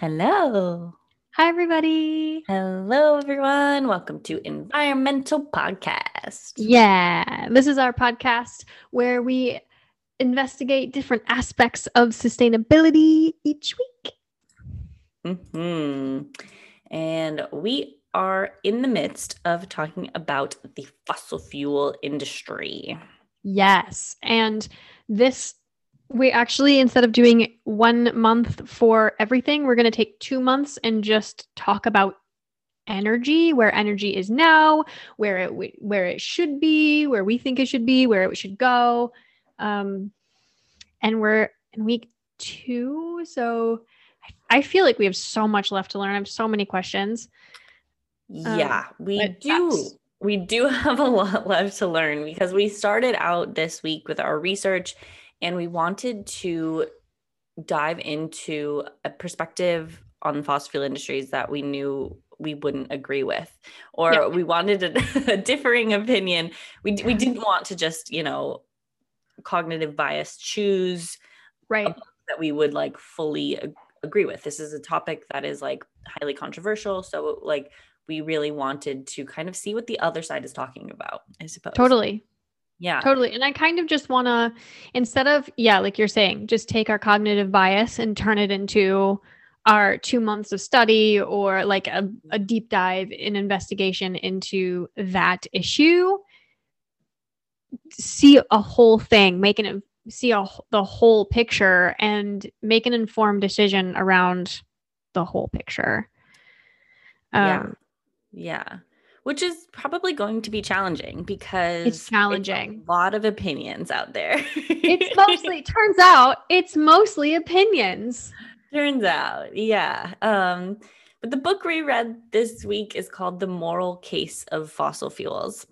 Hello. Hi, everybody. Hello, everyone. Welcome to Environmental Podcast. Yeah, this is our podcast where we investigate different aspects of sustainability each week. hmm And we are in the midst of talking about the fossil fuel industry. Yes. And this, we actually, instead of doing one month for everything, we're going to take two months and just talk about energy where energy is now where it where it should be where we think it should be where it should go um and we're in week two so I- feel like we have so much left to learn i have so many questions Yeah, we do. that's- We do have a lot left to learn because we started out this week with our research and we wanted to dive into a perspective on fossil fuel industries that we knew we wouldn't agree with or Yeah. we wanted a, a differing opinion. We we didn't want to just, you know, cognitive bias choose right that we would like fully ag- agree with. This is a topic that is like highly controversial. So like we really wanted to kind of see what the other side is talking about, I suppose. totally Yeah. Totally. And I kind of just want to, instead of, yeah, like you're saying, just take our cognitive bias and turn it into our two months of study or like a, a deep dive in investigation into that issue. See a whole thing, make an, see a, the whole picture and make an informed decision around the whole picture. Yeah. Um, Yeah. Which is probably going to be challenging because it's challenging. A lot of opinions out there. it's mostly, turns out, it's mostly opinions. Turns out, yeah. Um, but the book we read this week is called The Moral Case of Fossil Fuels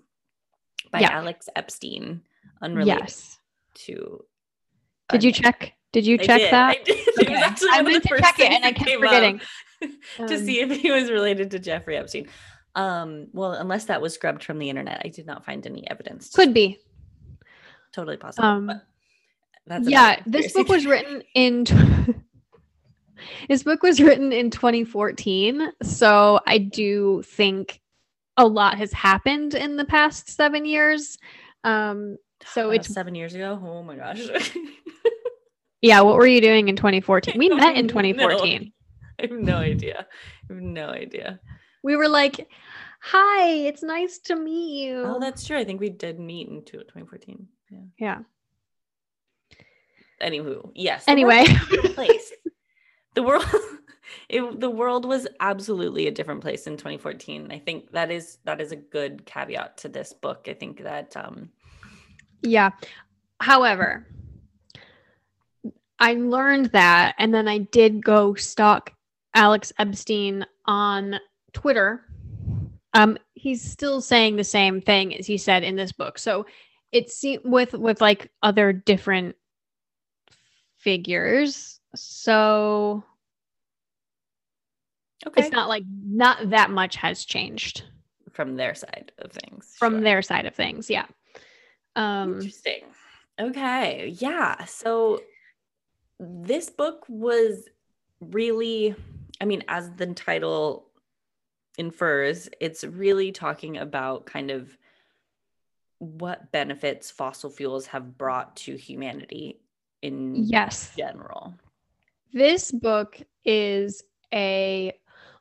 by Yeah. Alex Epstein, unrelated Yes. to. Did you check? Did you I check did, that? I did. It was Okay. actually I one of the to first check it and I kept forgetting. to Um, see if he was related to Jeffrey Epstein. Um, well, unless that was scrubbed from the internet, I did not find any evidence. Could be. totally possible. Um, that's yeah, this book was written in. tw- this book was written in 2014, so I do think a lot has happened in the past seven years. Um, so Uh, it's seven years ago. Oh my gosh. yeah. What were you doing in 2014? We met in have no 2014. I have no idea. I have no idea. We were like, "Hi, it's nice to meet you." Oh, that's true. I think we did meet in two- 2014. Yeah. yeah. Anywho, yes. Anyway. place. the world, it, the world was absolutely a different place in 2014. I think that is that is a good caveat to this book. I think that um, Yeah. However, I learned that and then I did go stalk Alex Epstein on Twitter. Um he's still saying the same thing as he said in this book. So it's with with like other different figures. So okay it's not like not that much has changed from their side of things. from Sure. their side of things. Yeah. Um Interesting. Okay. Yeah. So this book was really, I mean, as the title infers, it's really talking about kind of what benefits fossil fuels have brought to humanity in yes. general. This book is a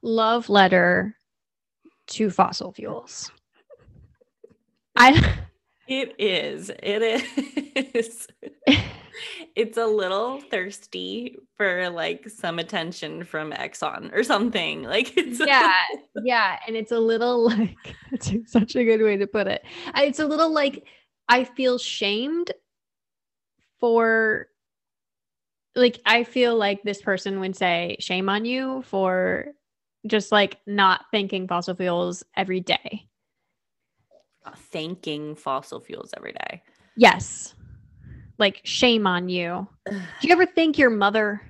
love letter to fossil fuels. I It is. It is. it's a little thirsty for like some attention from Exxon or something. Like it's yeah, yeah, and it's a little like it's such a good way to put it. It's a little like I feel shamed for like I feel like this person would say shame on you for just like not thinking fossil fuels every day. Thanking fossil fuels every day. Yes. Like shame on you. Do you ever thank your mother?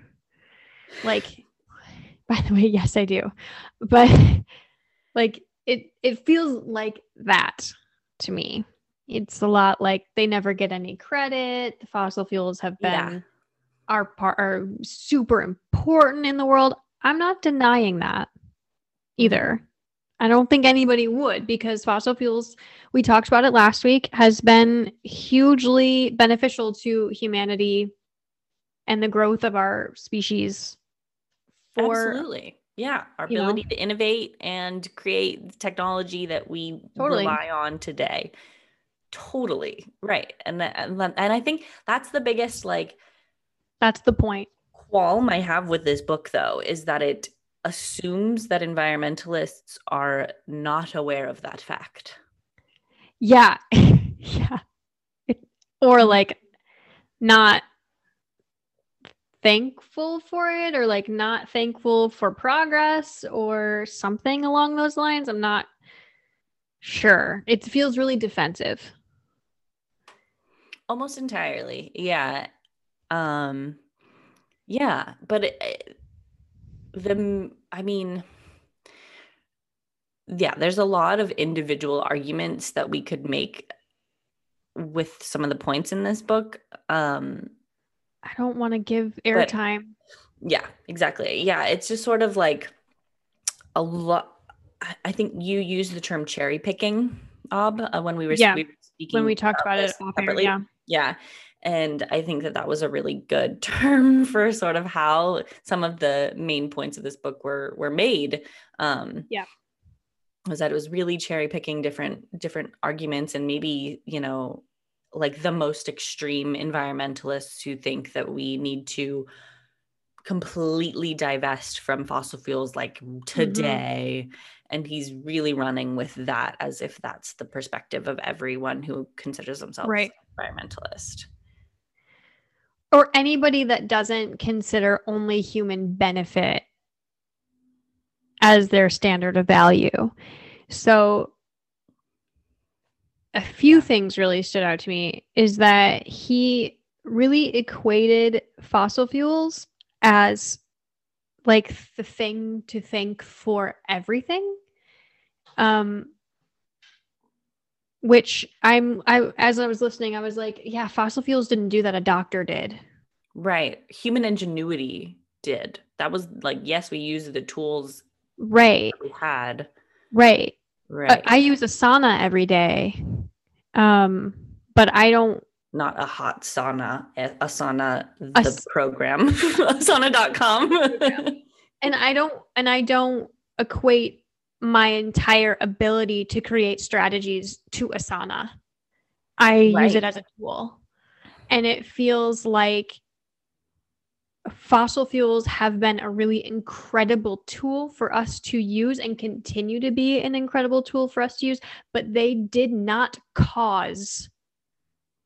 Like, by the way, yes, I do. But like it it feels like that to me. It's a lot like they never get any credit. The fossil fuels have been Yeah. are part are super important in the world. I'm not denying that either. I don't think anybody would because fossil fuels, we talked about it last week, has been hugely beneficial to humanity and the growth of our species for Absolutely. Yeah, our ability know? to innovate and create technology that we totally. rely on today. Totally. Right. And and and I think that's the biggest like that's the point. Qualm I have with this book though is that it assumes that environmentalists are not aware of that fact. Yeah. yeah. It, or like not thankful for it or like not thankful for progress or something along those lines. I'm not sure. It feels really defensive. Almost entirely. Yeah. Um yeah, but it, the I mean yeah, there's a lot of individual arguments that we could make with some of the points in this book. Um I don't want to give airtime. Yeah, exactly. Yeah, it's just sort of like a lot. I think you used the term cherry picking, Ob, uh, when we were, yeah. we were speaking. When we talked about, about it separately. yeah. Yeah. And I think that that was a really good term for sort of how some of the main points of this book were were made. Um, yeah, was that it was really cherry picking different different arguments and maybe you know like the most extreme environmentalists who think that we need to completely divest from fossil fuels like today mm-hmm. and he's really running with that as if that's the perspective of everyone who considers themselves right. environmentalist or anybody that doesn't consider only human benefit as their standard of value. So a few things really stood out to me is that he really equated fossil fuels as like the thing to thank for everything. Um which i'm i as i was listening i was like yeah fossil fuels didn't do that. A doctor did. Right. Human ingenuity did. That was like yes we used the tools right. we had. Right. Right. I, I use asana every day. Um, but I don't not a hot sauna, Asana the program, asana.com. and I don't and I don't equate my entire ability to create strategies to Asana. I right. use it as a tool. And it feels like fossil fuels have been a really incredible tool for us to use and continue to be an incredible tool for us to use, but they did not cause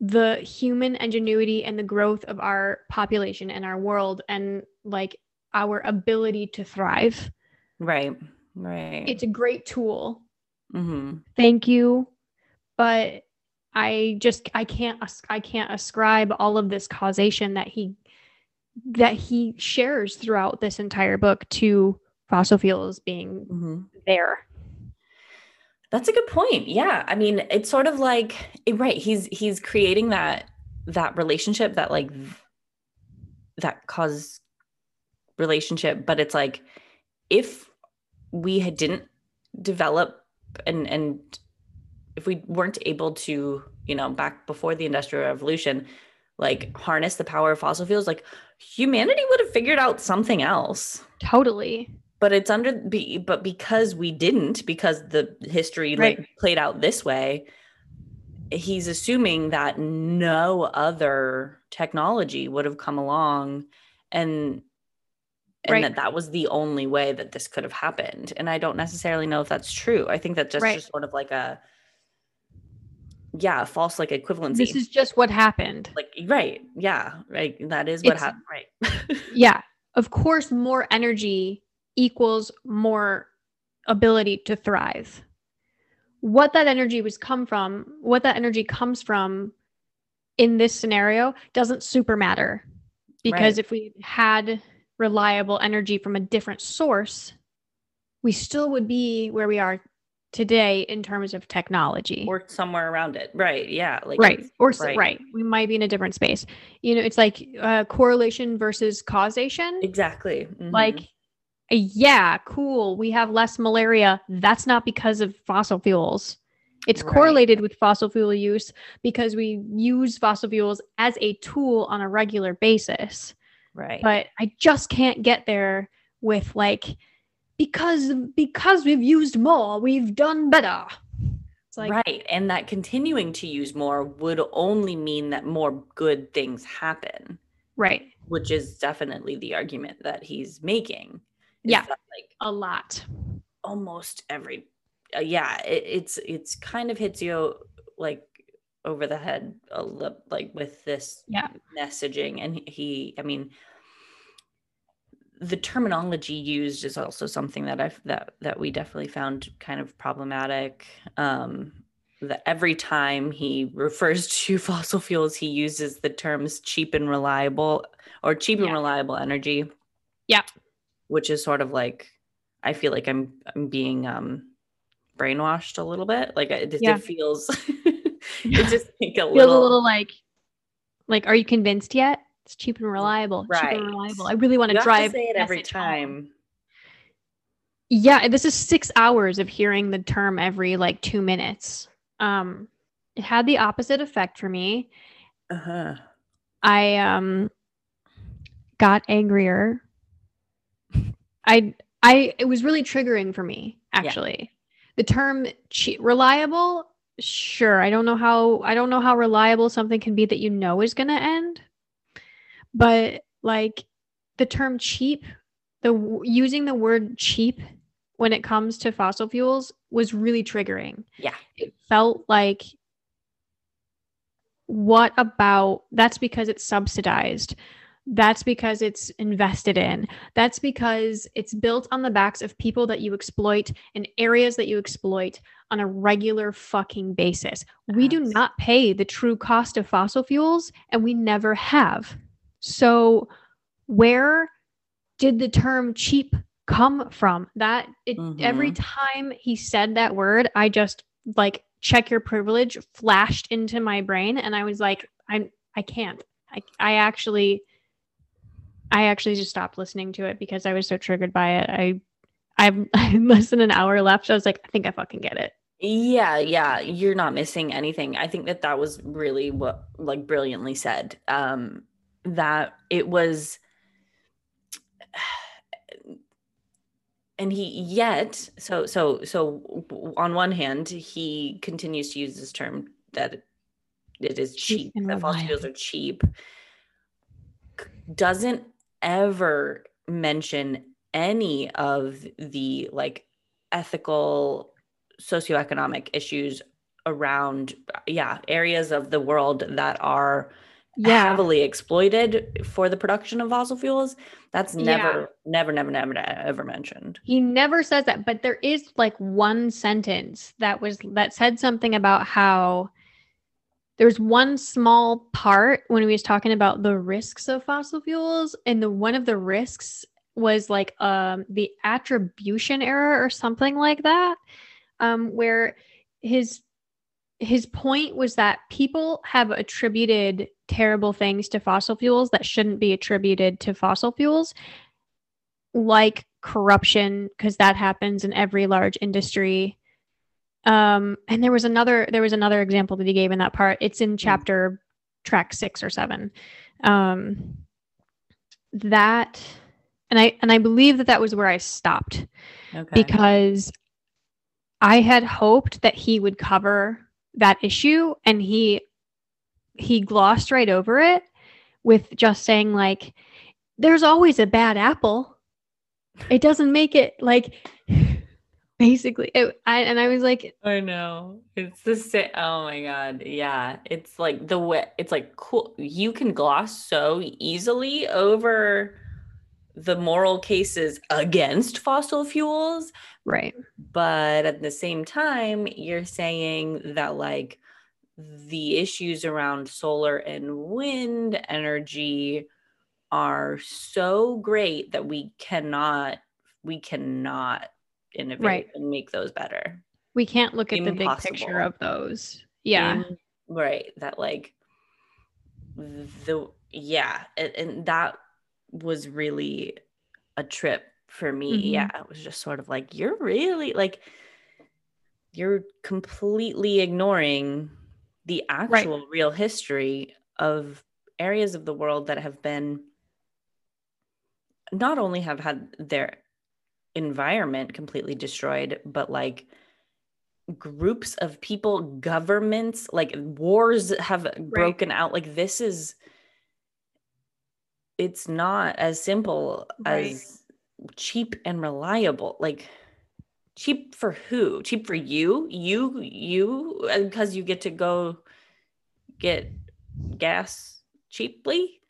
the human ingenuity and the growth of our population and our world and like our ability to thrive. Right. Right. It's a great tool. Mm-hmm. Thank you. But I just I can't I can't ascribe all of this causation that he that he shares throughout this entire book to fossil fuels being mm-hmm. there. That's a good point. Yeah. I mean, it's sort of like right, he's he's creating that that relationship that like that cause relationship, but it's like if we had didn't develop and and if we weren't able to, you know, back before the industrial revolution, like harness the power of fossil fuels, like humanity would have figured out something else. Totally. But it's under be but because we didn't, because the history right. like played out this way, he's assuming that no other technology would have come along and and right. that that was the only way that this could have happened and i don't necessarily know if that's true i think that just, right. just sort of like a yeah, false like equivalency. This is just what happened. Like right. Yeah. Right. That is what happened. Right. yeah. Of course, more energy equals more ability to thrive. What that energy was come from, what that energy comes from in this scenario doesn't super matter. Because right. if we had reliable energy from a different source, we still would be where we are today in terms of technology or somewhere around it right yeah like right or right. right. we might be in a different space you know it's like uh, correlation versus causation exactly mm-hmm. like yeah, cool. We have less malaria. That's not because of fossil fuels. It's Right. correlated with fossil fuel use because we use fossil fuels as a tool on a regular basis. Right. But I just can't get there with like because because we've used more, we've done better. It's like right. And that continuing to use more would only mean that more good things happen, right. which is definitely the argument that he's making. Yeah. like A lot. almost every uh, yeah, it, it's it's kind of hits you like over the head a li- like with this Yeah. messaging and he I mean the terminology used is also something that I've that that we definitely found kind of problematic. Um, that every time he refers to fossil fuels, he uses the terms cheap and reliable or cheap and reliable energy. Yeah. Which is sort of like I feel like I'm I'm being um brainwashed a little bit. Like it, it Yeah. it just like a Feels little, a little like like are you convinced yet? It's cheap and reliable. Cheap Right. and reliable. I really want to drive say it every message home. time. Yeah, this is six hours of hearing the term every like two minutes. Um, it had the opposite effect for me. Uh-huh. I um got angrier. I I it was really triggering for me actually. The term che- reliable, sure. I don't know how I don't know how reliable something can be that you know is going to end. But like the term cheap, the using the word cheap when it comes to fossil fuels was really triggering. Yeah. It felt like what about that's because it's subsidized that's because it's invested in that's because it's built on the backs of people that you exploit in areas that you exploit on a regular fucking basis. We do not pay the true cost of fossil fuels and we never have. So where did the term cheap come from? That it every Mhm. time he said that word i just like check your privilege flashed into my brain and i was like i'm i can't. I, I actually i actually just stopped listening to it because i was so triggered by it. I i've less than an hour left so i was like i think i fucking get it Yeah, yeah, you're not missing anything. I think that that was really what like brilliantly said. Um that it was and he yet so so so on one hand he continues to use this term that it is Cheap that fossil fuels are cheap doesn't ever mention any of the like ethical socioeconomic issues around yeah areas of the world that are yeah. heavily exploited for the production of fossil fuels that's Yeah. never never never never ever mentioned. He never says that but there is like one sentence that was that said something about how there's one small part when he was talking about the risks of fossil fuels and the one of the risks was like um the attribution error or something like that um where his his point was that people have attributed terrible things to fossil fuels that shouldn't be attributed to fossil fuels like corruption because that happens in every large industry. Um and there was another there was another example that he gave in that part. It's in chapter track 6 or 7 um that and i and i believe that that was where i stopped okay. because I had hoped that he would cover that issue and he he glossed right over it with just saying like there's always a bad apple. It doesn't make it like basically it, I and I was like i know. It's the same oh my god. Yeah. It's like the way it's like cool you can gloss so easily over the moral cases against fossil fuels right. but at the same time you're saying that like the issues around solar and wind energy are so great that we cannot we cannot innovate Right. and make those better We can't look at the big picture of those. Yeah. In- right that like the yeah and, and that was really a trip for me. Mhm. Yeah, it was just sort of like you're really like you're completely ignoring the actual real history of areas of the world that have been not only have had their environment completely destroyed, but like groups of people, governments, like wars have broken out. Like this is it's not as simple Right. as cheap and reliable. Like cheap for who? Cheap for you? You you because you get to go get gas cheaply?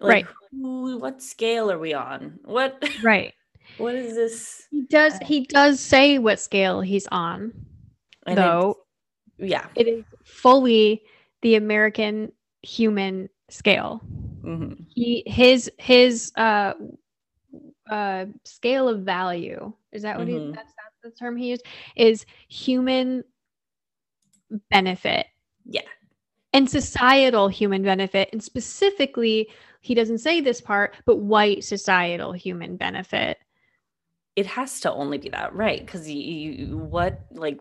Right. Who, what scale are we on? What Right. what is this? He does Uh, he does say what scale he's on, though. it's- yeah. It is fully the American human scale. Mhm. He his his uh uh scale of value is that what he Mhm. that's, that's the term he used is human benefit Yeah. and societal human benefit and specifically he doesn't say this part but white societal human benefit It has to only be that, right? Because you, you what like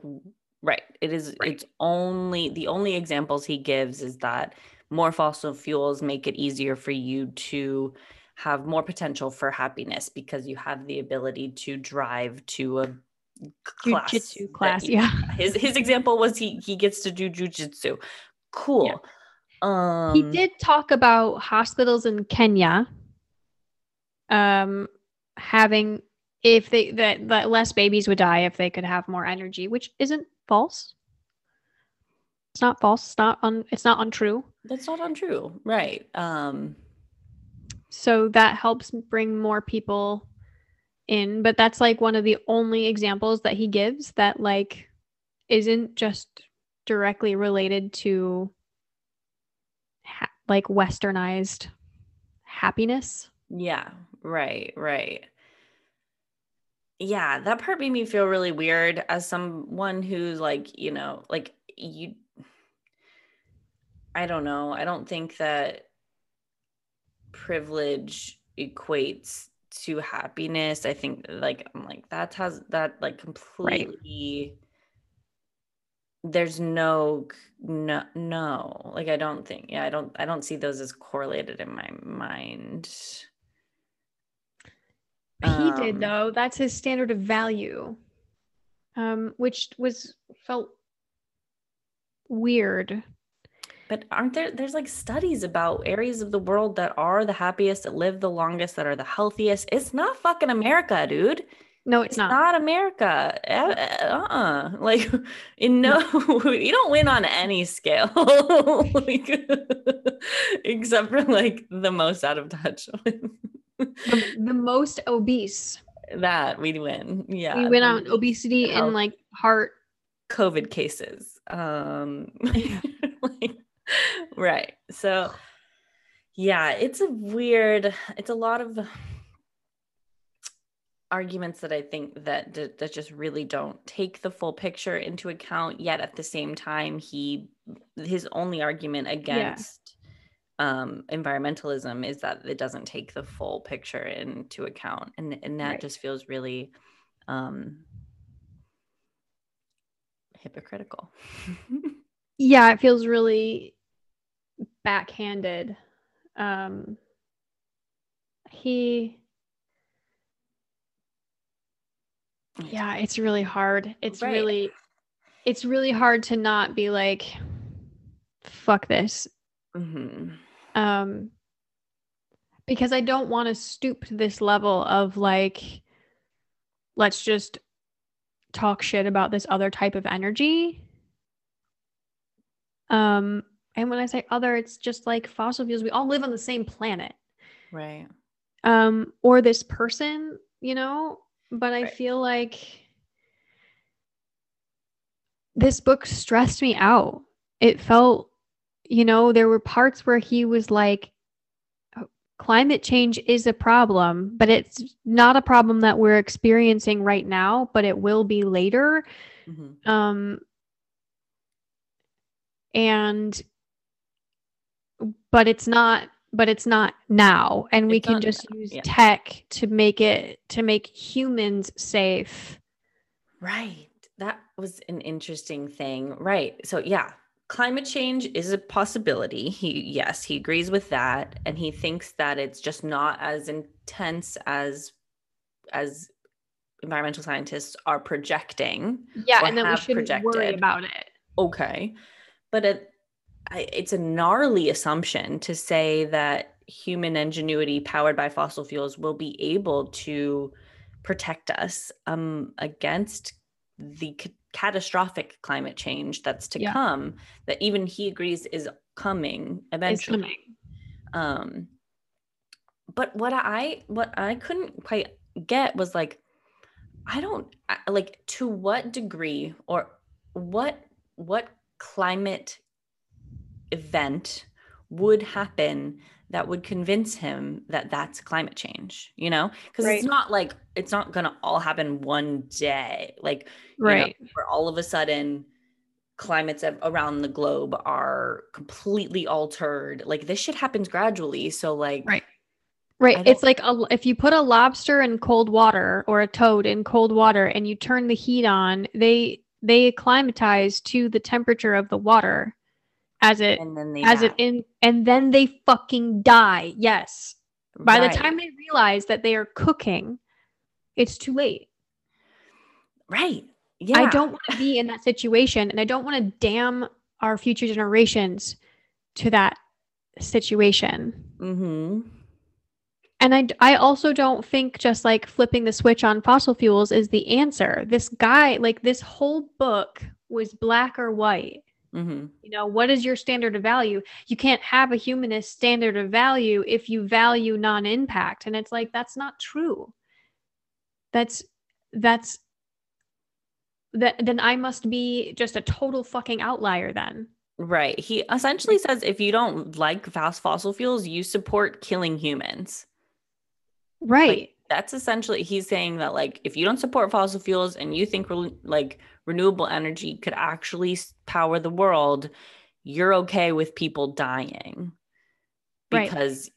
right. It is Right. it's only the only examples he gives is that more fossil fuels make it easier for you to have more potential for happiness because you have the ability to drive to a class. Jiu-jitsu class you- yeah His his example was he he gets to do jujitsu. Cool. Um he did talk about hospitals in Kenya um having if they that, that less babies would die if they could have more energy which isn't false it's not false it's not un, it's not untrue that's not untrue. Right. Um so that helps bring more people in but that's like one of the only examples that he gives that like isn't just directly related to ha- like westernized happiness Yeah, right, right. Yeah, that part made me feel really weird as someone who's like, you know, like you I don't know. I don't think that privilege equates to happiness. I think like I'm like that has that like completely there's no no no like I don't think yeah I don't I don't see those as correlated in my mind. He did Um, though. That's his standard of value. Um, which was felt weird. But aren't there there's like studies about areas of the world that are the happiest, that live the longest, that are the healthiest? It's not fucking America, dude. No, It's it's not, not. America. Uh uh Like in no you don't win on any scale. like except for like the most out of touch. The, the most obese. that we'd win. Yeah. we win on obesity and like heart. COVID cases. Um like, right. So yeah, it's a weird, it's a lot of arguments that I think that that just really don't take the full picture into account yet at the same time he his only argument against um environmentalism is that it doesn't take the full picture into account and and that Right. just feels really um hypocritical Yeah, it feels really backhanded. Um, he. Yeah, it's really hard. It's Right. really, it's really hard to not be like, fuck this. hmm um because i don't want to stoop to this level of like let's just talk shit about this other type of energy um and when i say other it's just like fossil fuels. We all live on the same planet. Right. Um or this person you know? But i Right. feel like this book stressed me out. It felt you know there were parts where he was like "Oh, climate change is a problem but it's not a problem that we're experiencing right now but it will be later. Hmm um and but it's not but it's not now and we It's can just now, use yeah. tech to make it to make humans safe Right. That was an interesting thing. Right. So yeah, climate change is a possibility. He yes, he agrees with that and he thinks that it's just not as intense as as environmental scientists are projecting. yeah and then we shouldn't worry about it Okay. But it, I, it's a gnarly assumption to say that human ingenuity powered by fossil fuels will be able to protect us um, against the ca- catastrophic climate change that's to Yeah. come that even he agrees is coming eventually coming. um but what i what i couldn't quite get was like i don't like to what degree or what what climate event would happen that would convince him that that's climate change you know because Right. it's not like it's not gonna all happen one day like you know, right where all of a sudden climates of- around the globe are completely altered like this shit happens gradually so like Right. Right. It's like a, if you put a lobster in cold water or a toad in cold water and you turn the heat on, they they acclimatize to the temperature of the water as it and then they as it in and then they fucking die. Yes. By Right, the time they realize that they are cooking, it's too late. right yeah I don't want to be in that situation and I don't want to damn our future generations to that situation. mm-hmm And I, I also don't think just like flipping the switch on fossil fuels is the answer. This guy, like this whole book was black or white. Mm-hmm You know, what is your standard of value? You can't have a humanist standard of value if you value non impact. And it's like, that's not true. That's, that's, that then I must be just a total fucking outlier then. right he essentially says if you don't like fast fossil fuels you support killing humans Right. That's essentially he's saying that like if you don't support fossil fuels and you think re- like renewable energy could actually power the world you're okay with people dying Right. because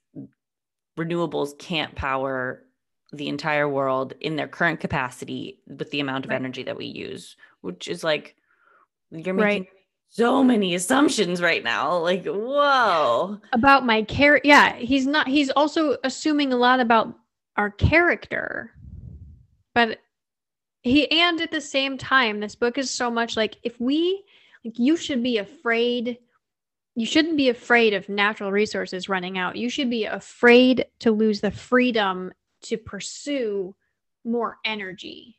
renewables can't power the entire world in their current capacity with the amount of Right. energy that we use which is like you're Right. making so many assumptions right now like whoa about my care. yeah he's not he's also assuming a lot about our character. But he and at the same time this book is so much like if we like you should be afraid you shouldn't be afraid of natural resources running out. You should be afraid to lose the freedom to pursue more energy.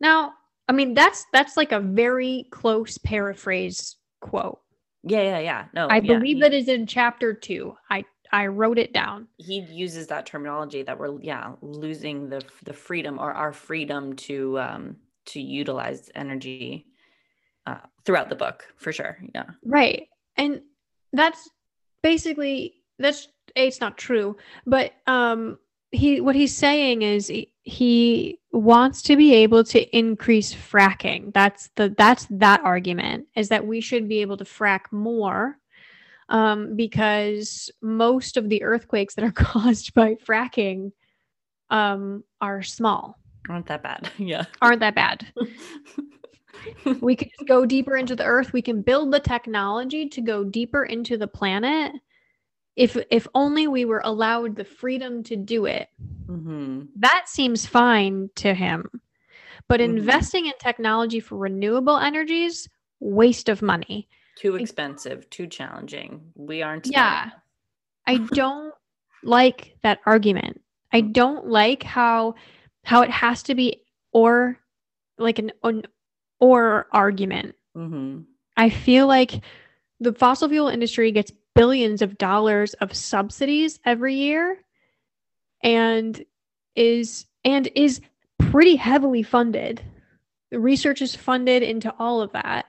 Now i mean that's that's like a very close paraphrase quote. Yeah yeah yeah. No I yeah, believe he- that is in chapter two. I I wrote it down. he uses that terminology that we're yeah losing the the freedom or our freedom to um to utilize energy uh, throughout the book for sure yeah Right. And that's basically that's it's not true, but um he what he's saying is he, he wants to be able to increase fracking. That's the that's that argument is that we should be able to frack more um because most of the earthquakes that are caused by fracking um are small. aren't that bad? Yeah. Aren't that bad. we could just go deeper into the earth. We can build the technology to go deeper into the planet if if only we were allowed the freedom to do it. Hmm that seems fine to him. But Mhm. investing in technology for renewable energies waste of money too expensive too challenging we aren't Yeah. i don't like that argument i Mm. don't like how how it has to be or like an, an or argument Mhm. I feel like the fossil fuel industry gets billions of dollars of subsidies every year and is and is pretty heavily funded. The research is funded into all of that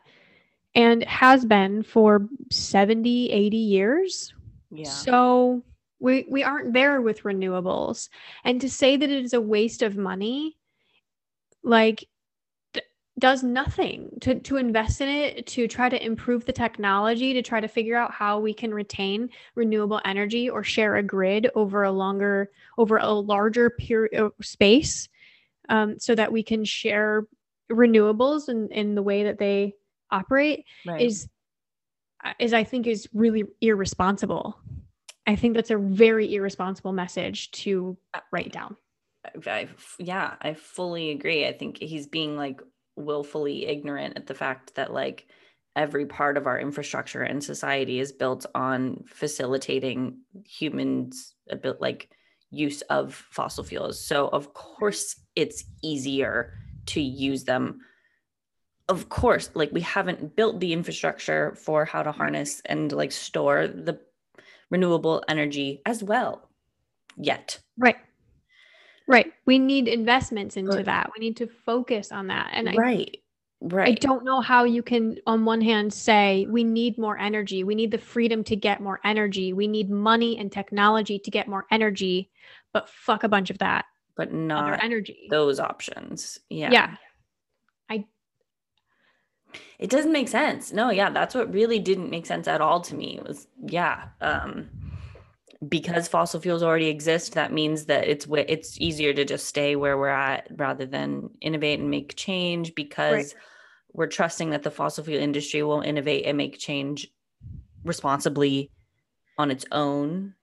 and has been for 70, 80 years. yeah So we we aren't there with renewables. And to say that it is a waste of money, like th- does nothing to, to invest in it, to try to improve the technology, to try to figure out how we can retain renewable energy or share a grid over a longer, over a larger period uh, space, um, so that we can share renewables in, in the way that they operate right. is is I think is really irresponsible. I think that's a very irresponsible message to uh, write down. I, yeah, I fully agree. I think he's being like willfully ignorant at the fact that like every part of our infrastructure and society is built on facilitating humans uh, a bit like use of fossil fuels. So of course it's easier to use them. Of course, like we haven't built the infrastructure for how to harness and like store the renewable energy as well yet. Right. Right. We need investments into right. that. We need to focus on that. And right. I, right. I don't know how you can, on one hand, say we need more energy. We need the freedom to get more energy. We need money and technology to get more energy, but fuck a bunch of that. But not energy. Those options. Yeah. Yeah. It doesn't make sense. No, yeah, that's what really didn't make sense at all to me. It was yeah. Um because fossil fuels already exist that means that it's it's easier to just stay where we're at rather than innovate and make change because right. we're trusting that the fossil fuel industry will innovate and make change responsibly on its own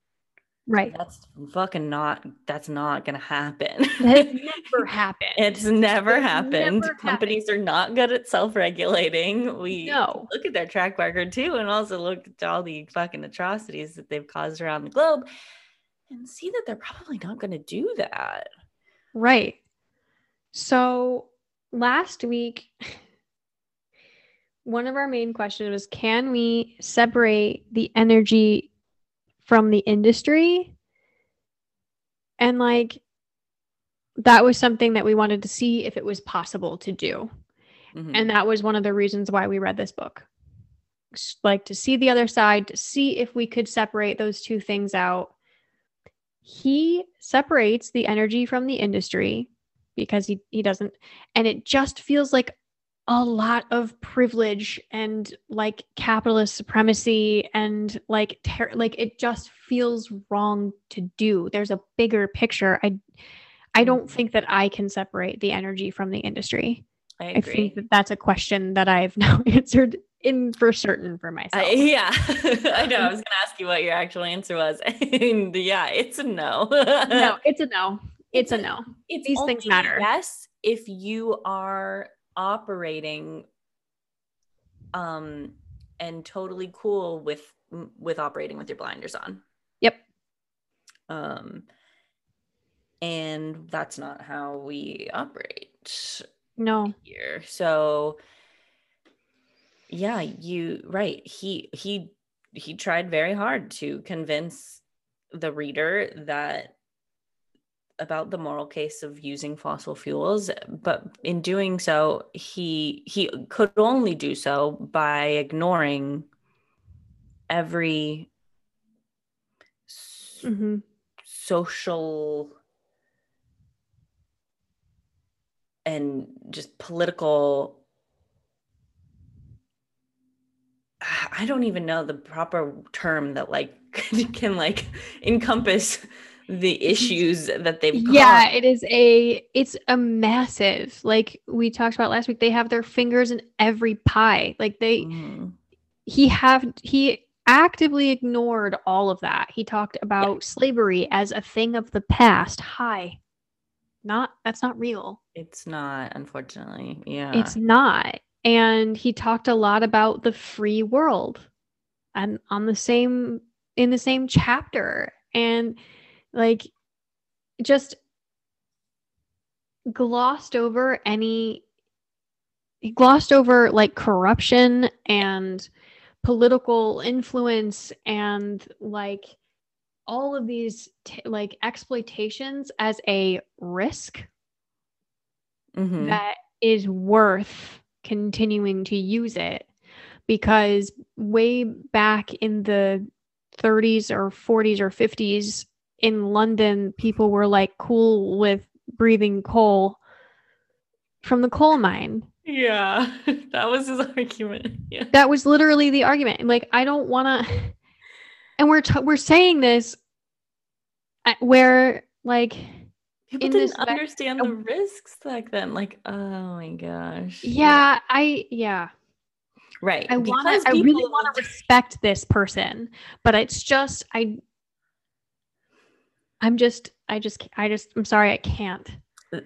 right. That's fucking not that's not gonna happen. It's never happened. It's never it's happened. never companies happened. are not good at self-regulating. We no. look at their track record too and also look at all the fucking atrocities that they've caused around the globe and see that they're probably not going to do that. Right. So last week one of our main questions was can we separate the energy from the industry. And like that was something that we wanted to see if it was possible to do. Mm-hmm. And that was one of the reasons why we read this book. Like to see the other side, to see if we could separate those two things out. He separates the energy from the industry because he, he doesn't, and it just feels like a lot of privilege and like capitalist supremacy and like ter- like it just feels wrong to do. There's a bigger picture. I i don't mm-hmm. think that i can separate the energy from the industry. I, I think that that's a question that i've now answered in for certain for myself. uh, yeah. I know. I was gonna ask you what your actual answer was. And yeah it's a no. No it's a no. It's, it's a, a no. It's these things matter. yes if you are operating um and totally cool with with operating with your blinders on. Yep. Um and that's not how we operate. No. Here. So yeah, you right. He he he tried very hard to convince the reader that about the moral case of using fossil fuels but in doing so he he could only do so by ignoring every mm-hmm. social and just political I don't even know the proper term that like can like encompass the issues that they've yeah it is a it's a massive like we talked about last week they have their fingers in every pie. Like they mm. he have he actively ignored all of that. He talked about yeah. slavery as a thing of the past. Hi. Not that's not real. It's not unfortunately. Yeah. It's not. And he talked a lot about the free world and on the same in the same chapter. And like just glossed over any glossed over like corruption and political influence and like all of these t- like exploitations as a risk mm-hmm. that is worth continuing to use it because way back in the 30s or 40s or 50s in London, people were like cool with breathing coal from the coal mine. Yeah, that was his argument. Yeah. That was literally the argument. Like, I don't want to. And we're t- we're saying this uh, where like people didn't understand the oh. risks back then. Like, oh my gosh. Yeah, I yeah. Right. I want to. I really want to respect this person, but it's just I. I'm just. I just. I just. I'm sorry. I can't.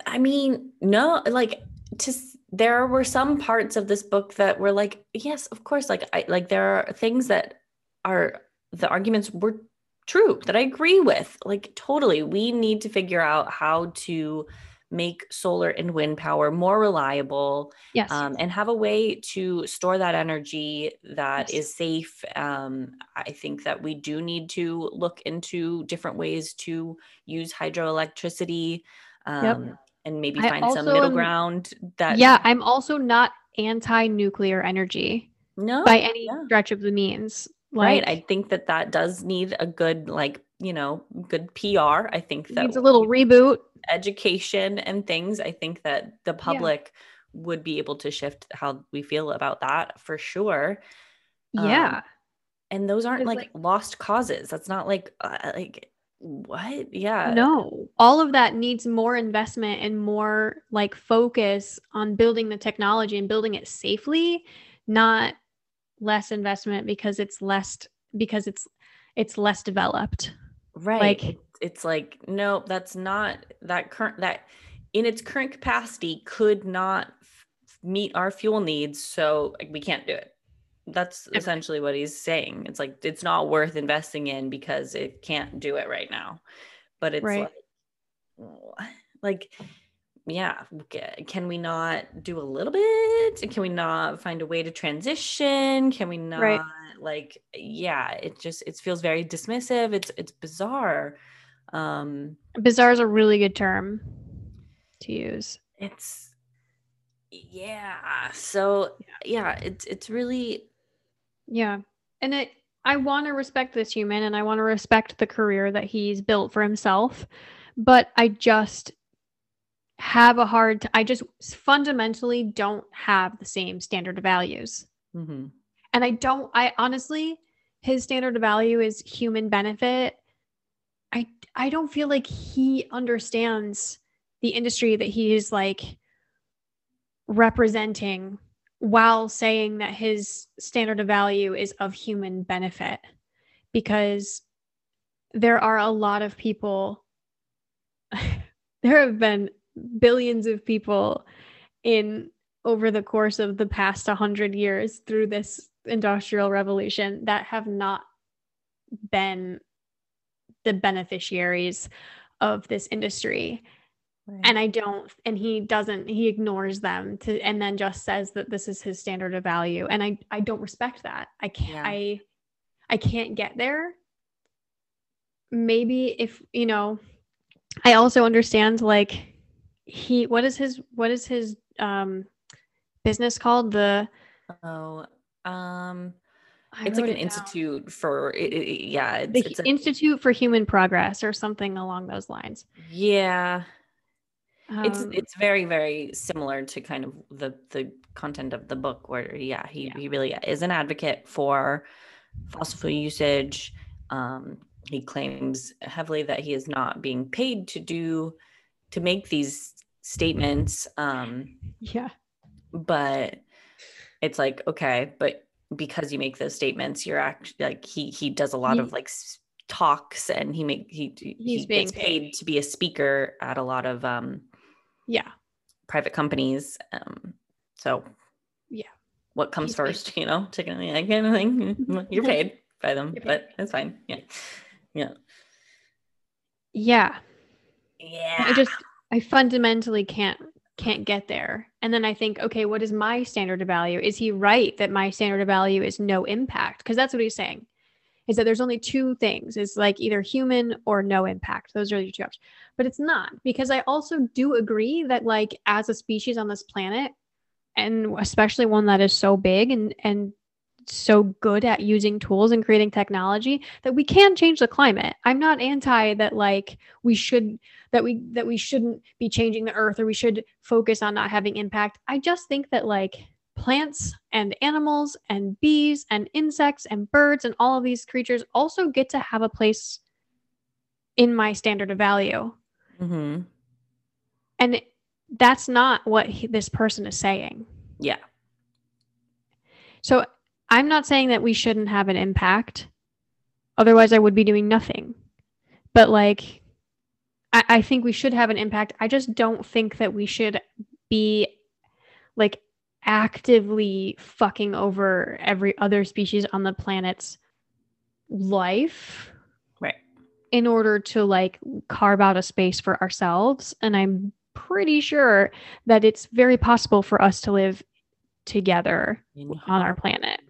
I mean, no. Like, just there were some parts of this book that were like, yes, of course. Like, I like there are things that are the arguments were true that I agree with. Like, totally. We need to figure out how to make solar and wind power more reliable yes. Um, and have a way to store that energy that yes. is safe um, i think that we do need to look into different ways to use hydroelectricity um, yep. and maybe find some middle ground that yeah i'm also not anti-nuclear energy no by any yeah. stretch of the means like, right i think that that does need a good like you know good pr i think that needs a little reboot education and things, I think that the public yeah. would be able to shift how we feel about that for sure. Yeah. Um, and those aren't like, like, lost causes. That's not like uh, like what? Yeah. No. All of that needs more investment and more like focus on building the technology and building it safely, not less investment because it's less because it's it's less developed. Right. Like it's like no that's not that current that in its current capacity could not f- meet our fuel needs so like, we can't do it. That's essentially what he's saying. It's like it's not worth investing in because it can't do it right now. But it's right. like like yeah can we not do a little bit? Can we not find a way to transition? Can we not right. like yeah it just it feels very dismissive. It's it's bizarre um, Bizarre is a really good term to use. It's yeah. So yeah, it's it's really yeah, and it. I want to respect this human, and I want to respect the career that he's built for himself, but I just have a hard. T- I just fundamentally don't have the same standard of values, mm-hmm. and I don't. I honestly, his standard of value is human benefit I I don't feel like he understands the industry that he is like representing while saying that his standard of value is of human benefit because there are a lot of people there have been billions of people in over the course of the past 100 years through this industrial revolution that have not been the beneficiaries of this industry. Right. And I don't, and he doesn't, he ignores them to, and then just says that this is his standard of value. And I, I don't respect that. I can't, yeah. I, I can't get there. Maybe if, you know, I also understand like he, what is his, what is his, um, business called? The, oh, um, I it's like an it institute for it, it, yeah it's, the it's a, institute for human progress or something along those lines. Yeah. Um, it's it's very very similar to kind of the the content of the book where yeah he, yeah. he really is an advocate for fossil fuel usage. Um, he claims heavily that he is not being paid to do to make these statements um, yeah. but it's like okay but because you make those statements you're actually like he he does a lot he, of like talks and he make he he gets paid, paid. to be a speaker at a lot of um yeah. private companies um so yeah. what comes He's first paid. you know chicken and egg kind of thing? You're paid by them paid. but it's fine yeah. Yeah. Yeah. Yeah. I just i fundamentally can't can't get there. And then I think, okay, what is my standard of value? Is he right that my standard of value is no impact? Because that's what he's saying. Is that there's only two things. It's like either human or no impact. Those are the two options. But it's not because I also do agree that like as a species on this planet, and especially one that is so big and and so good at using tools and creating technology that we can change the climate. I'm not anti that like we should that we that we shouldn't be changing the earth or we should focus on not having impact. I just think that like plants and animals and bees and insects and birds and all of these creatures also get to have a place in my standard of value. Mm-hmm. And that's not what he, this person is saying. Yeah. So I'm not saying that we shouldn't have an impact. Otherwise, I would be doing nothing. But like, I, I think we should have an impact. I just don't think that we should be like actively fucking over every other species on the planet's life. Right. In order to like carve out a space for ourselves. And I'm pretty sure that it's very possible for us to live together mm-hmm. on our planet.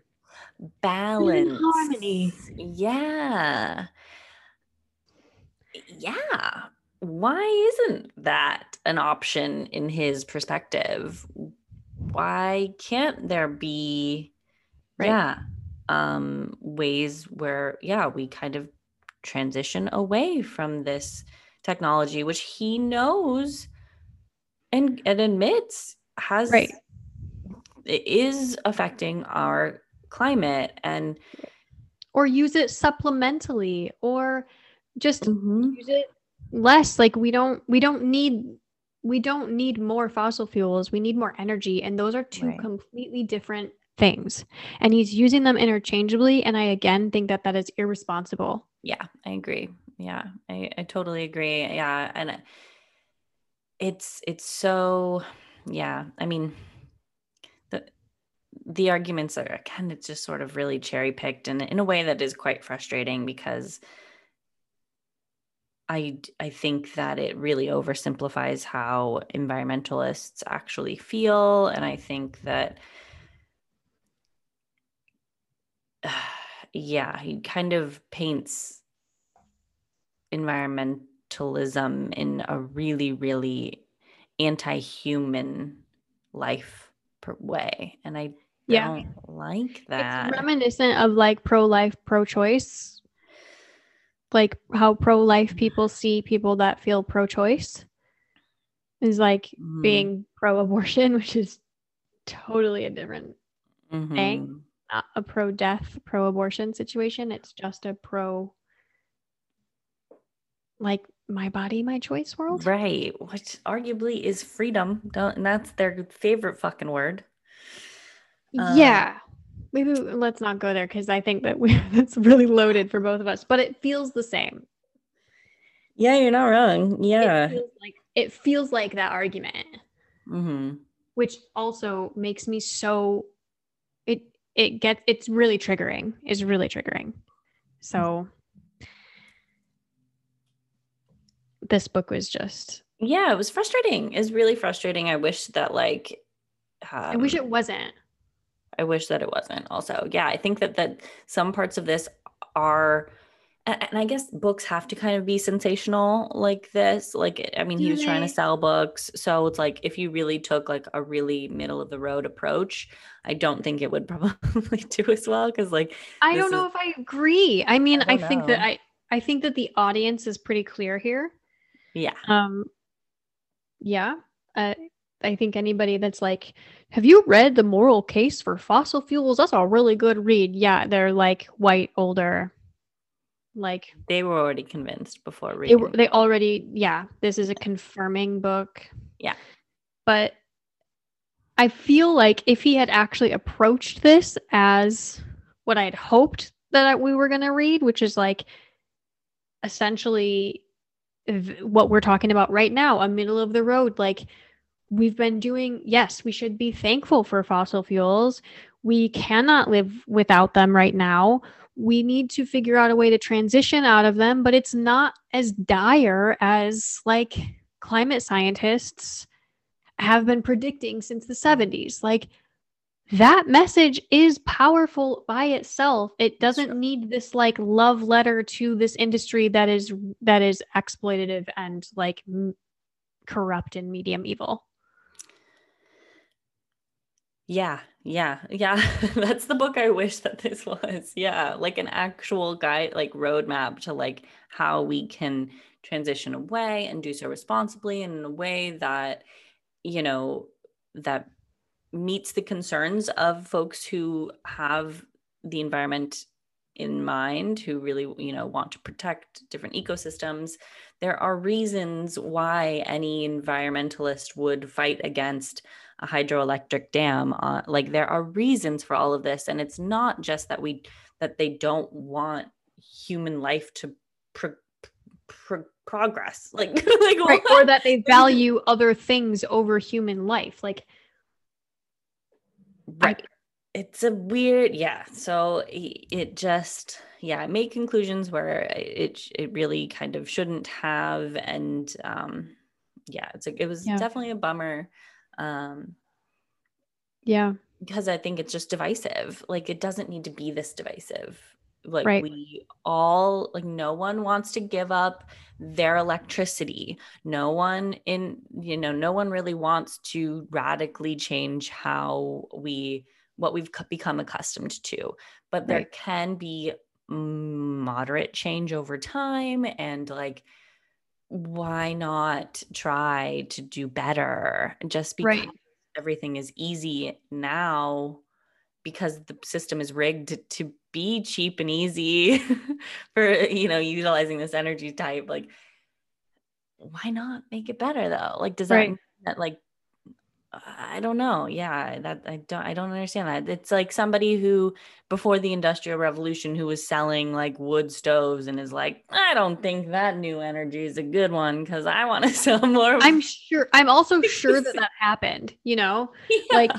Balance harmony. yeah yeah why isn't that an option in his perspective why can't there be Right. yeah um ways where yeah we kind of transition away from this technology which he knows and and admits has Right. it is affecting our climate and Or use it supplementally or just Mhm. use it less. Like we don't we don't need we don't need more fossil fuels. We need more energy and those are two Right. completely different things. And he's using them interchangeably and i again think that that is irresponsible. Yeah i agree. Yeah i, I totally agree. Yeah and it's it's so yeah i mean the arguments are kind of just sort of really cherry picked and in a way that is quite frustrating because I, I think that it really oversimplifies how environmentalists actually feel. And I think that, yeah, he kind of paints environmentalism in a really, really anti human life way. And I Yeah. like that. it's reminiscent of like pro-life pro-choice like how pro-life people see people that feel pro-choice is like Mhm. being pro-abortion which is totally a different thing. Mhm. not a pro-death pro-abortion situation it's just a pro like my body my choice world Right, which arguably is freedom. Don't, and that's their favorite fucking word. Um, yeah maybe let's not go there because i think that we that's really loaded for both of us but it feels the same Yeah, you're not wrong. Yeah. it feels like it feels like that argument hmm which also makes me so it it gets it's really triggering is really triggering so this book was just Yeah, it was frustrating. It's really frustrating. I wish that like i wish um, it wasn't I wish that it wasn't also. Yeah, I think that that some parts of this are and I guess books have to kind of be sensational like this. Like I mean, he was trying to sell books, so it's like if you really took like a really middle of the road approach, I don't think it would probably do as well cuz like i don't know is- if i agree i mean I i, think that i i think that the audience is pretty clear here yeah. um yeah uh, i think anybody that's like have you read the moral case for fossil fuels that's a really good read yeah they're like white older like They were already convinced before they reading. were they already yeah this is a confirming book Yeah. but i feel like if he had actually approached this as what i had hoped that we were going to read which is like essentially what we're talking about right now a middle of the road like we've been doing yes we should be thankful for fossil fuels. We cannot live without them right now. We need to figure out a way to transition out of them but it's not as dire as like climate scientists have been predicting since the 70s like that message is powerful by itself. It doesn't need this like love letter to this industry that is that is exploitative and like corrupt and medium evil Yeah, yeah, yeah. That's the book I wish that this was. Yeah, like an actual guide, like roadmap to like how we can transition away and do so responsibly and in a way that, you know, that meets the concerns of folks who have the environment in mind who really you know want to protect different ecosystems there are reasons why any environmentalist would fight against a hydroelectric dam uh, like there are reasons for all of this and it's not just that we that they don't want human life to pro- pro- progress like like right. or that they value other things over human life like right I, it's a weird yeah so it just yeah make conclusions where it it really kind of shouldn't have and um yeah it's like it was yeah. definitely a bummer um yeah. because i think it's just divisive. Like it doesn't need to be this divisive. Like right. we all like no one wants to give up their electricity. No one in you know no one really wants to radically change how we what we've become accustomed to. But there right. can be moderate change over time and like why not try to do better just because right. everything is easy now because the system is rigged to be cheap and easy for you know utilizing this energy type like why not make it better though like does that, right. that like I don't know. Yeah, that I don't I don't understand that. It's like somebody who before the industrial revolution who was selling like wood stoves and is like, I don't think that new energy is a good one cuz I want to sell more. I'm sure I'm also sure that that happened, you know? Yeah. Like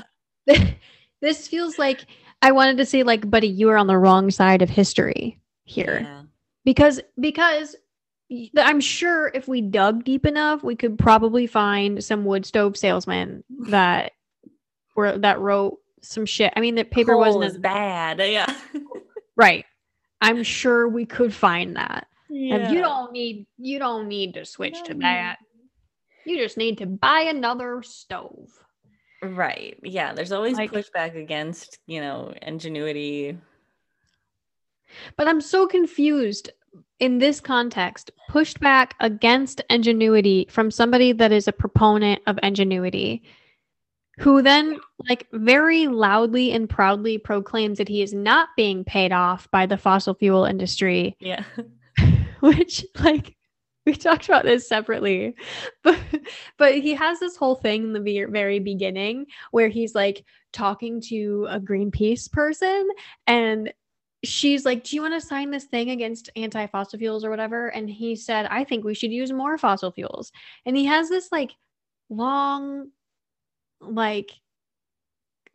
this feels like I wanted to say like buddy you are on the wrong side of history here. Yeah. Because because I'm sure if we dug deep enough, we could probably find some wood stove salesman that were that wrote some shit. I mean, the paper Coal wasn't as bad. Yeah. right. I'm sure we could find that. Yeah. And you don't need you don't need to switch to that. You just need to buy another stove. Right. Yeah. There's always like, pushback against, you know, ingenuity. But I'm so confused in this context, pushed back against ingenuity from somebody that is a proponent of ingenuity, who then, like, very loudly and proudly proclaims that he is not being paid off by the fossil fuel industry. Yeah. Which, like, we talked about this separately but but he has this whole thing in the very beginning where he's like talking to a greenpeace person and she's like, Do you want to sign this thing against anti fossil fuels or whatever? And he said, I think we should use more fossil fuels. And he has this like long, like,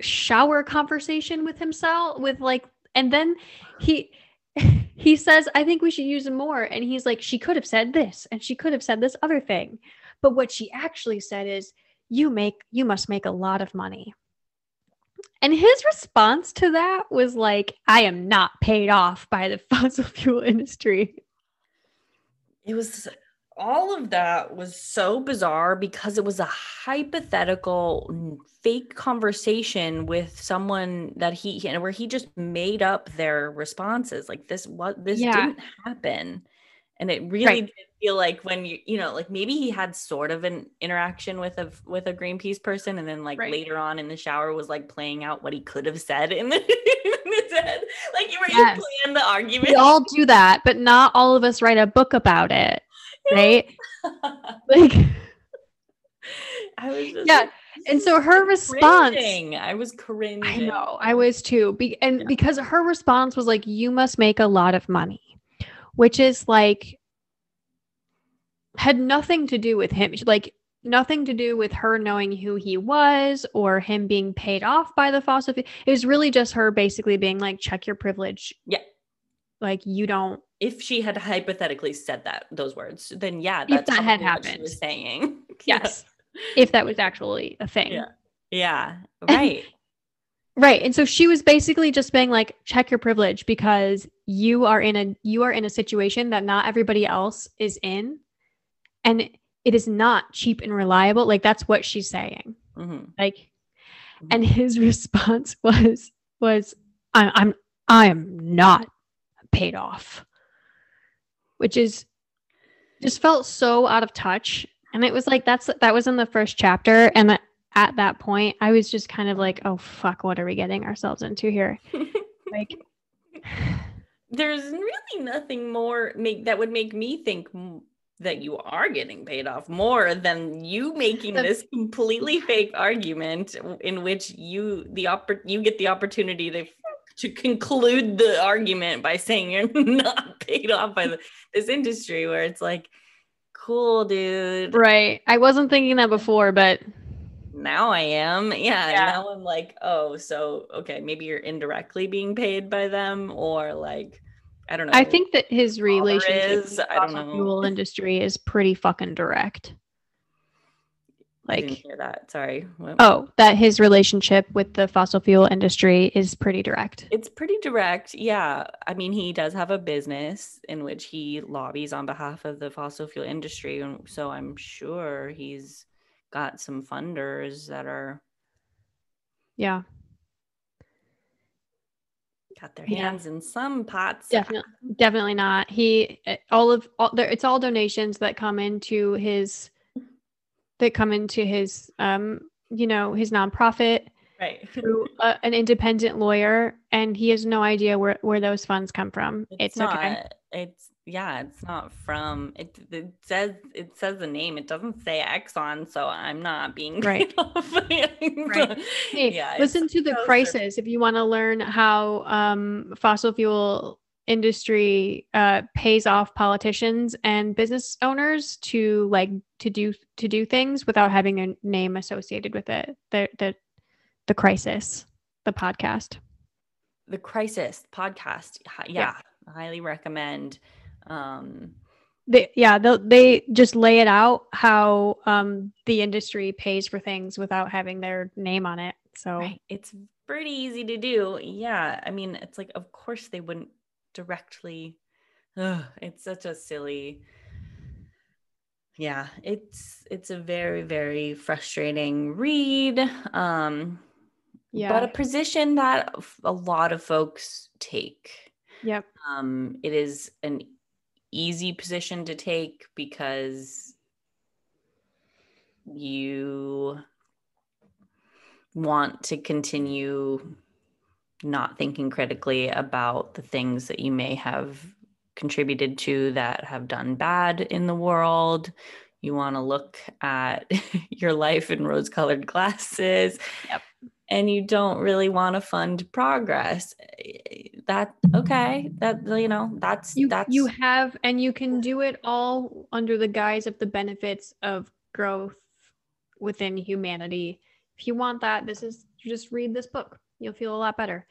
shower conversation with himself, with like, and then he, he says, I think we should use more. And he's like, She could have said this and she could have said this other thing. But what she actually said is, You make, you must make a lot of money. And his response to that was like, I am not paid off by the fossil fuel industry. It was all of that was so bizarre because it was a hypothetical fake conversation with someone that he and where he just made up their responses like this what this yeah. didn't happen and it really right. did feel like when you you know like maybe he had sort of an interaction with a with a greenpeace person and then like right. later on in the shower was like playing out what he could have said in, the, in his head like you were yes. you plan the argument we all do that but not all of us write a book about it right like i was just yeah like, and so her response cringing. i was cringing i know i was too Be- and yeah. because her response was like you must make a lot of money which is like had nothing to do with him. Like nothing to do with her knowing who he was or him being paid off by the fossil fuel. It was really just her basically being like, check your privilege. Yeah. Like you don't. If she had hypothetically said that those words, then yeah, that's if that had happened. She was saying yes, if that was actually a thing. Yeah. Yeah. Right. Right. And so she was basically just being like, check your privilege because you are in a you are in a situation that not everybody else is in. And it is not cheap and reliable. Like that's what she's saying. Mm-hmm. Like, and his response was was I, i'm i am not paid off which is just felt so out of touch and it was like that's that was in the first chapter and at that point i was just kind of like oh fuck what are we getting ourselves into here? Like there's really nothing more make that would make me think that you are getting paid off more than you making this completely fake argument in which you the oppor- you get the opportunity to to conclude the argument by saying you're not paid off by the, this industry where it's like cool dude. Right. I wasn't thinking that before but now i am yeah, yeah. now i'm like oh so okay maybe you're indirectly being paid by them or like I don't know. I think that his relationship is, with the fossil fuel industry is pretty fucking direct. Like hear that. Sorry. What? Oh, that his relationship with the fossil fuel industry is pretty direct. It's pretty direct. Yeah. I mean, he does have a business in which he lobbies on behalf of the fossil fuel industry. And so I'm sure he's got some funders that are Yeah got their hands yeah. in some pots. Definitely, definitely not. He eh, all of all there. It's all donations that come into his that come into his um you know his nonprofit right through a, an independent lawyer, and he has no idea where where those funds come from. It's, it's not, okay. It's yeah, it's not from it. It says it says the name. It doesn't say Exxon, so I'm not being right. right. Hey, yeah, listen to the crisis if you want to learn how um, fossil fuel industry uh, pays off politicians and business owners to like to do to do things without having a name associated with it. The the the crisis, the podcast. The crisis podcast. Yeah, yeah. highly recommend um, they, yeah, they just lay it out how um, the industry pays for things without having their name on it. So right. it's pretty easy to do. Yeah. I mean, it's like, of course, they wouldn't directly. Ugh, it's such a silly. Yeah, it's it's a very very frustrating read. Um, yeah, but a position that a lot of folks take. Yep. Um, it is an easy position to take because you want to continue not thinking critically about the things that you may have contributed to that have done bad in the world. You want to look at your life in rose colored glasses. Yep and you don't really want to fund progress that okay that you know that's you, that's you have and you can do it all under the guise of the benefits of growth within humanity. If you want that this is just read this book. You'll feel a lot better.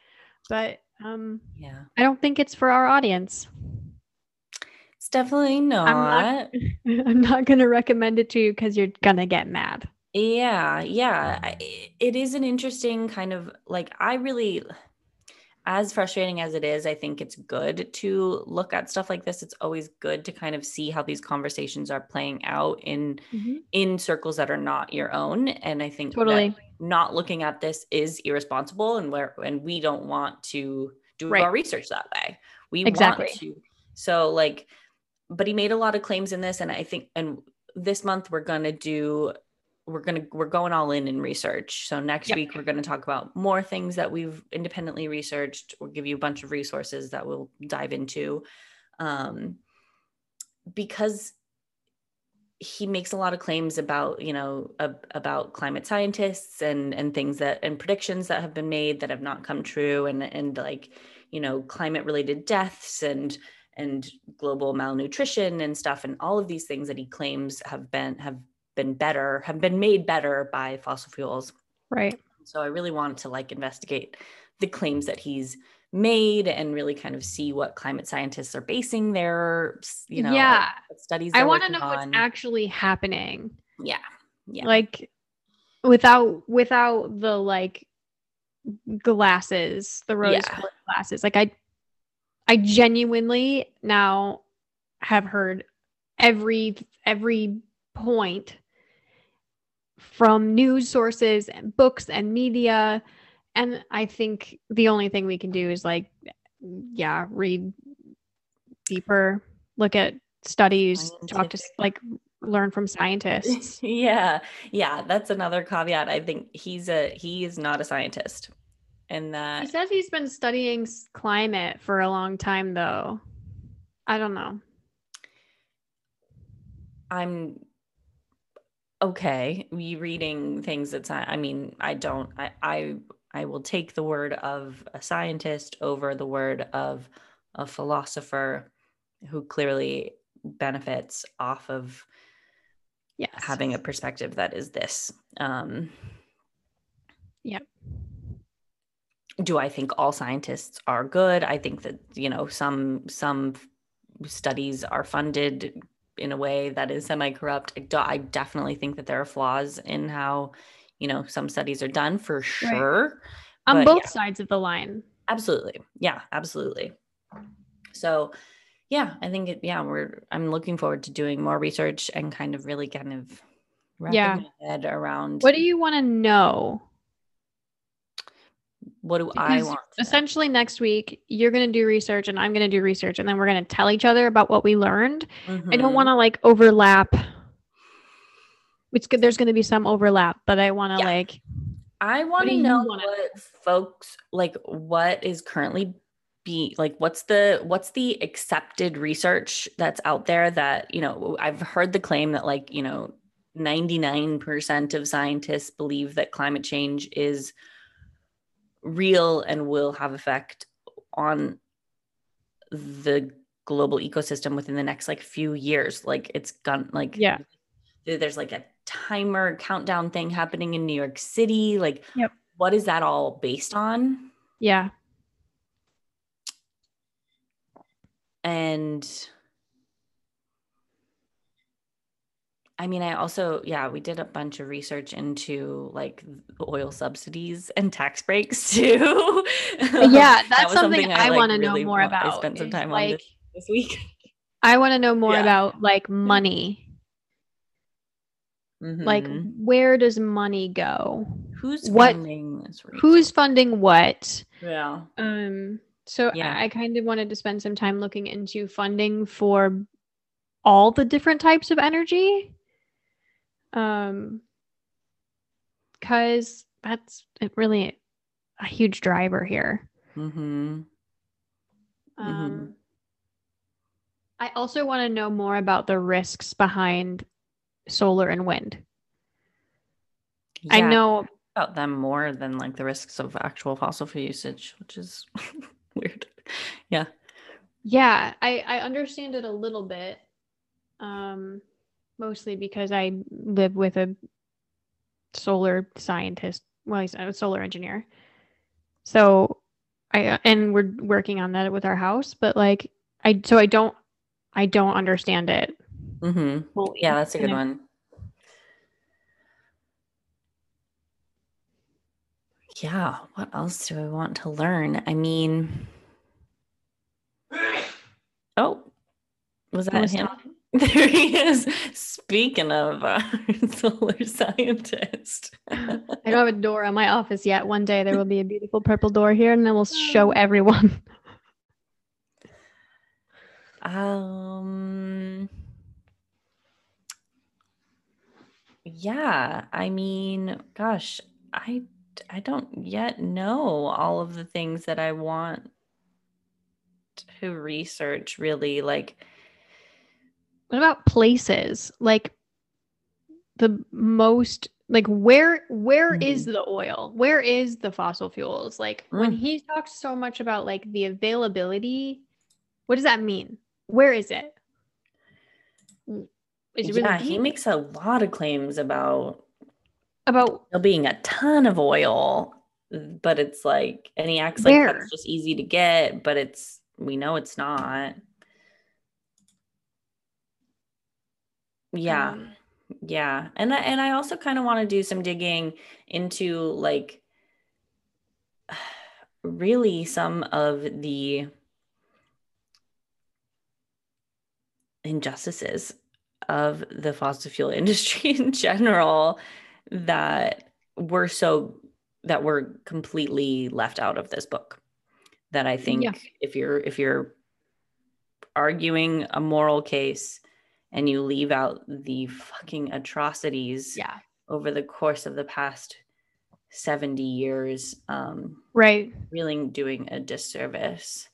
But um yeah. I don't think it's for our audience. It's definitely not i'm not, I'm not gonna recommend it to you because you're gonna get mad. Yeah, yeah. It is an interesting kind of like, I really, as frustrating as it is, I think it's good to look at stuff like this. It's always good to kind of see how these conversations are playing out in mm-hmm. in circles that are not your own. And I think totally not looking at this is irresponsible, and where and we don't want to do right. our research that way. We exactly. want to. So like, but he made a lot of claims in this, and I think and this month we're gonna do we're gonna we're going all in in research. So next yep. week we're going to talk about more things that we've independently researched. We'll give you a bunch of resources that we'll dive into. Um, because he makes a lot of claims about you know about climate scientists and and things that and predictions that have been made that have not come true and and like you know climate related deaths and and global malnutrition and stuff. And all of these things that he claims have been have been better, have been made better by fossil fuels. Right. So I really wanted to like investigate the claims that he's made and really kind of see what climate scientists are basing their, you know, yeah. studies. I want to know on. what's actually happening. Yeah. Yeah. Like without without the like glasses, the rose yeah. glasses. Like I I genuinely now have heard every every point from news sources and books and media. And I think the only thing we can do is like, yeah, read deeper, look at studies, talk to like learn from scientists. yeah. Yeah. That's another caveat. I think he's a, he is not a scientist. And that he says he's been studying climate for a long time though. I don't know. I'm okay. Me reading things that's I mean, I don't I I I will take the word of a scientist over the word of a philosopher who clearly benefits off of yes. having a perspective that is this. Um Yep. Do I think all scientists are good? I think that, you know, some some studies are funded in a way that is semi-corrupt i definitely think that there are flaws in how you know some studies are done for sure right. on but, both yeah. sides of the line absolutely yeah absolutely so yeah i think it yeah we're i'm looking forward to doing more research and kind of really kind of wrapping yeah. my head around what do you want to know what do because I want? Essentially, next week you're going to do research and I'm going to do research, and then we're going to tell each other about what we learned. Mm-hmm. I don't mm-hmm. want to like overlap. It's good. There's going to be some overlap, but I want to yeah. like. I want to know wanna... what folks like. What is currently be like? What's the what's the accepted research that's out there that you know? I've heard the claim that like you know, ninety nine percent of scientists believe that climate change is real and will have effect on the global ecosystem within the next like few years. Like it's gone like yeah. there's like a timer countdown thing happening in new york city. Like yep. what is that all based on? Yeah. And I mean, I also, yeah, we did a bunch of research into like oil subsidies and tax breaks too. yeah, that's that something, something, I, like, want to really know more about. I spent some time like, on this, this week. I want to know more yeah. about like money. Mm-hmm. Like, where does money go? Who's what, funding this? Research? Who's funding what? Yeah. Um. So yeah. I, I kind of wanted to spend some time looking into funding for all the different types of energy um because that's really a huge driver here. Mm-hmm. um mm-hmm. i also want to know more about the risks behind solar and wind. Yeah, i know about them more than like the risks of actual fossil fuel usage which is weird. Yeah. Yeah i i understand it a little bit. Um mostly because I live with a solar scientist. Well, he's a solar engineer. So I and we're working on that with our house, but like I so I don't I don't understand it. Mm-hmm. Well, yeah, that's a good one. Yeah, what else do I want to learn? I mean, oh, was that was him? There he is. Speaking of uh, solar scientist, I don't have a door on my office yet. One day there will be a beautiful purple door here, and then we'll show everyone. Um. Yeah, I mean, gosh, I I don't yet know all of the things that I want to research. Really, like what about places? Like the most like where where mm-hmm. is the oil? Where is the fossil fuels? Like mm. when he talks so much about like the availability, what does that mean? Where is it? Is it yeah, he makes a lot of claims about about there being a ton of oil, but it's like, and he acts where? like that's just easy to get, but it's we know it's not. Yeah. Um, yeah. And I, and I also kind of want to do some digging into like really some of the injustices of the fossil fuel industry in general that were so that were completely left out of this book that i think Yeah. if you're if you're arguing a moral case and you leave out the fucking atrocities Yeah. over the course of the past 70 years um Right. really doing a disservice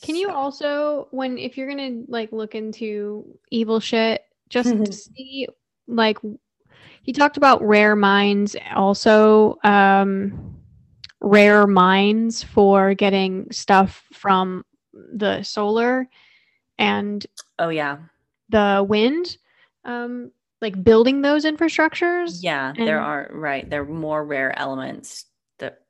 Can you also, when if you're gonna like look into evil shit, just to see like he talked about rare minds, also um, rare minds for getting stuff from the solar and oh yeah the wind, um, like building those infrastructures. yeah there are right there are more rare elements that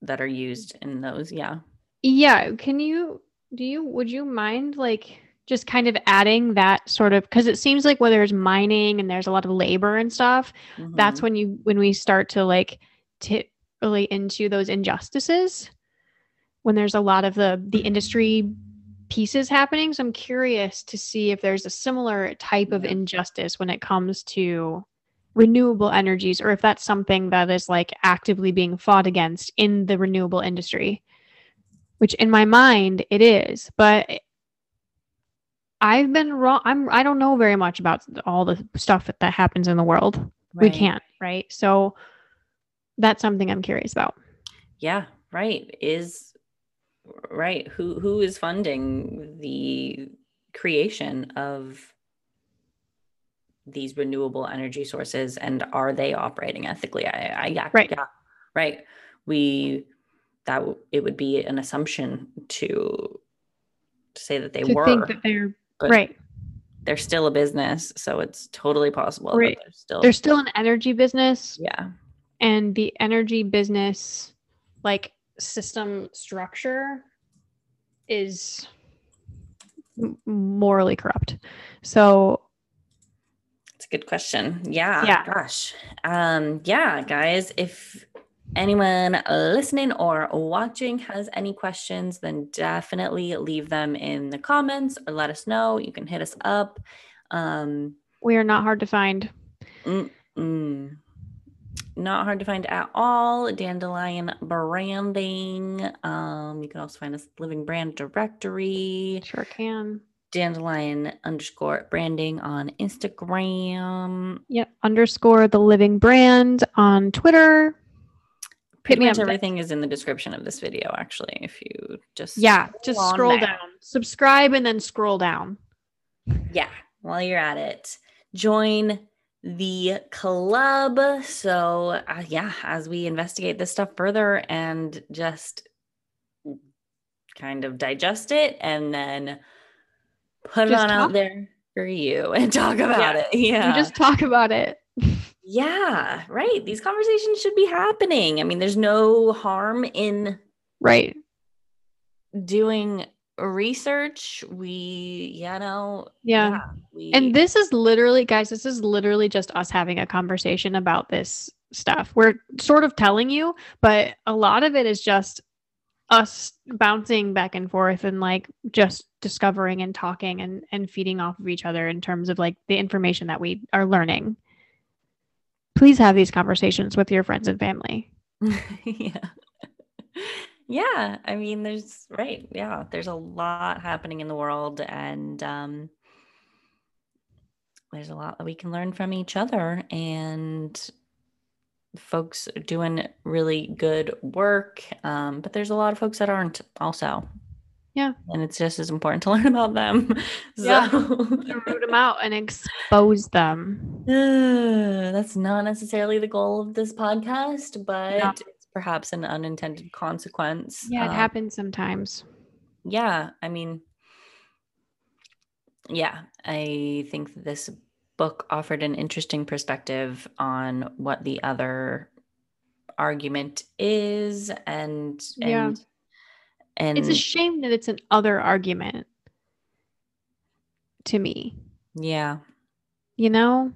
that are used in those yeah Yeah. Can you, do you, would you mind like just kind of adding that sort of, because it seems like when there's mining and there's a lot of labor and stuff, that's Mhm. when you, when we start to like tip really into those injustices, when there's a lot of the, the industry pieces happening. So I'm curious to see if there's a similar type of injustice when it comes to renewable energies or if that's something that is like actively being fought against in the renewable industry which in my mind it is. But i've been wrong i'm i don't know very much about all the stuff that, that happens in the world. We can't right? So that's something i'm curious about. Yeah right. Is right? Who who is funding the creation of these renewable energy sources and are they operating ethically? I, I yeah Right. yeah right. We that w- it would be an assumption to say that they to were think that they're but right. they're still a business so it's totally possible that Right. they're still there's still an energy business yeah. and the energy business like system structure is morally corrupt so It's a good question. Yeah. Yeah. Gosh. Um, yeah, guys, if anyone listening or watching has any questions, then definitely leave them in the comments or let us know. You can hit us up. Um, we are not hard to find mm, not hard to find at all. Dandelion branding. Um, you can also find us Living Brand Directory. sure can Dandelion underscore branding on Instagram. Yep. Underscore the living brand on Twitter. Pretty me much everything is in the description of this video, actually. If you just Yeah. Just scroll down. down. Subscribe and then scroll down. yeah, while you're at it, join the club. So uh, yeah, as we investigate this stuff further and just kind of digest it and then put it Just on out there for you and talk about Yeah. it. Yeah. You just talk about it. yeah, right. These conversations should be happening. I mean, there's no harm in Right. doing research. We, you know, Yeah. we, And this is literally, guys, this is literally just us having a conversation about this stuff. We're sort of telling you, but a lot of it is just us bouncing back and forth and like just discovering and talking and and feeding off of each other in terms of like the information that we are learning. Please have these conversations with your friends and family. yeah. Yeah, I mean there's right. Yeah, there's a lot happening in the world and um there's a lot that we can learn from each other and folks are doing really good work um but there's a lot of folks that aren't also. Yeah. And it's just as important to learn about them. Yeah. So root them out and expose them. Uh, that's not necessarily the goal of this podcast, but No. Perhaps an unintended consequence. Yeah, it Um, happens sometimes. Yeah, I mean, yeah, I think this book offered an interesting perspective on what the other argument is, and Yeah. and and It's a shame that it's an other argument to me. yeah, You know?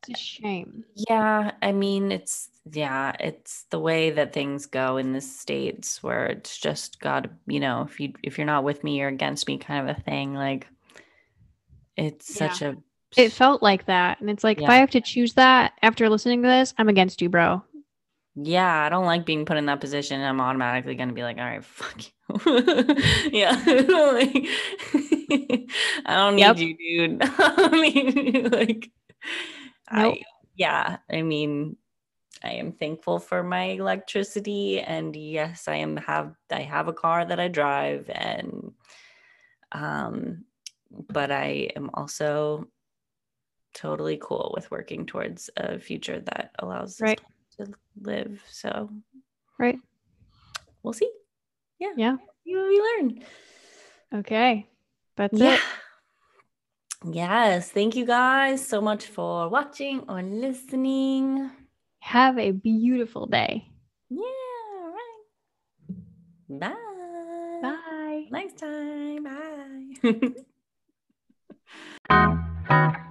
It's a shame. Yeah, I mean it's yeah, it's the way that things go in the states where it's just got to, you know, if you if you're not with me, you're against me kind of a thing. Like it's such a It felt like that. And it's like, if I have to choose that after listening to this, I'm against you, bro. Yeah, I don't like being put in that position. I'm automatically gonna be like, all right, fuck you. yeah. like, I don't need Yep. you, dude. I mean, like Nope. I yeah, I mean, I am thankful for my electricity and yes, I am have I have a car that I drive and um but I am also totally cool with working towards a future that allows us Right. to live. So Right. we'll see. Yeah. Yeah. We learn. Okay. That's Yeah. it. Yes, thank you guys so much for watching or listening. Have a beautiful day. Yeah, right. Bye. Bye. Next time. Bye.